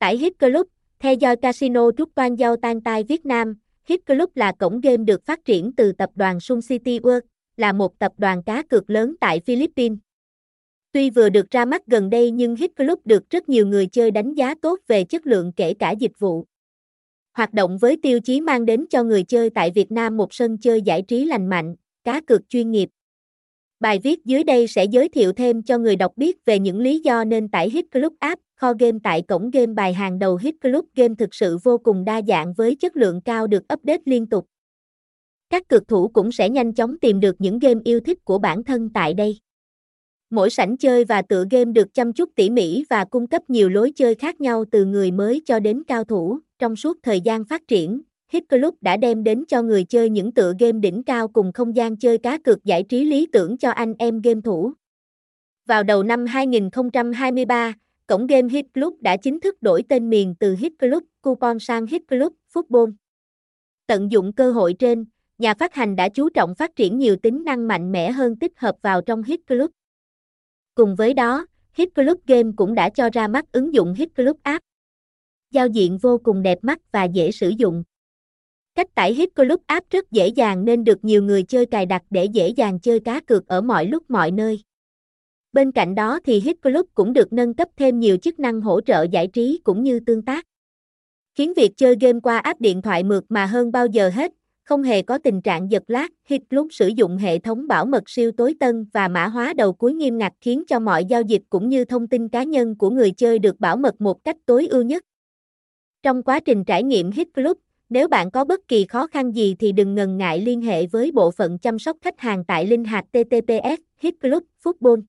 Tại Hit Club, theo dõi Casino Trúc Toan Giao Tan Tai Việt Nam, Hit Club là cổng game được phát triển từ tập đoàn Sun City World, là một tập đoàn cá cược lớn tại Philippines. Tuy vừa được ra mắt gần đây nhưng Hit Club được rất nhiều người chơi đánh giá tốt về chất lượng kể cả dịch vụ. Hoạt động với tiêu chí mang đến cho người chơi tại Việt Nam một sân chơi giải trí lành mạnh, cá cược chuyên nghiệp. Bài viết dưới đây sẽ giới thiệu thêm cho người đọc biết về những lý do nên tải Hit Club app, kho game tại cổng game bài hàng đầu Hit Club game thực sự vô cùng đa dạng với chất lượng cao được update liên tục. Các cực thủ cũng sẽ nhanh chóng tìm được những game yêu thích của bản thân tại đây. Mỗi sảnh chơi và tựa game được chăm chút tỉ mỉ và cung cấp nhiều lối chơi khác nhau từ người mới cho đến cao thủ. Trong suốt thời gian phát triển, Hit Club đã đem đến cho người chơi những tựa game đỉnh cao cùng không gian chơi cá cược giải trí lý tưởng cho anh em game thủ. Vào đầu năm 2023, cổng game Hit Club đã chính thức đổi tên miền từ Hit Club Coupon sang Hit Club Football. Tận dụng cơ hội trên, nhà phát hành đã chú trọng phát triển nhiều tính năng mạnh mẽ hơn tích hợp vào trong Hit Club. Cùng với đó, Hit Club Game cũng đã cho ra mắt ứng dụng Hit Club App. Giao diện vô cùng đẹp mắt và dễ sử dụng. Cách tải Hit Club App rất dễ dàng nên được nhiều người chơi cài đặt để dễ dàng chơi cá cược ở mọi lúc mọi nơi. Bên cạnh đó thì Hit Club cũng được nâng cấp thêm nhiều chức năng hỗ trợ giải trí cũng như tương tác. Khiến việc chơi game qua app điện thoại mượt mà hơn bao giờ hết, không hề có tình trạng giật lag. Hit Club sử dụng hệ thống bảo mật siêu tối tân và mã hóa đầu cuối nghiêm ngặt khiến cho mọi giao dịch cũng như thông tin cá nhân của người chơi được bảo mật một cách tối ưu nhất. Trong quá trình trải nghiệm Hit Club, nếu bạn có bất kỳ khó khăn gì thì đừng ngần ngại liên hệ với bộ phận chăm sóc khách hàng tại linh hạt TTPS Hit Club, Football.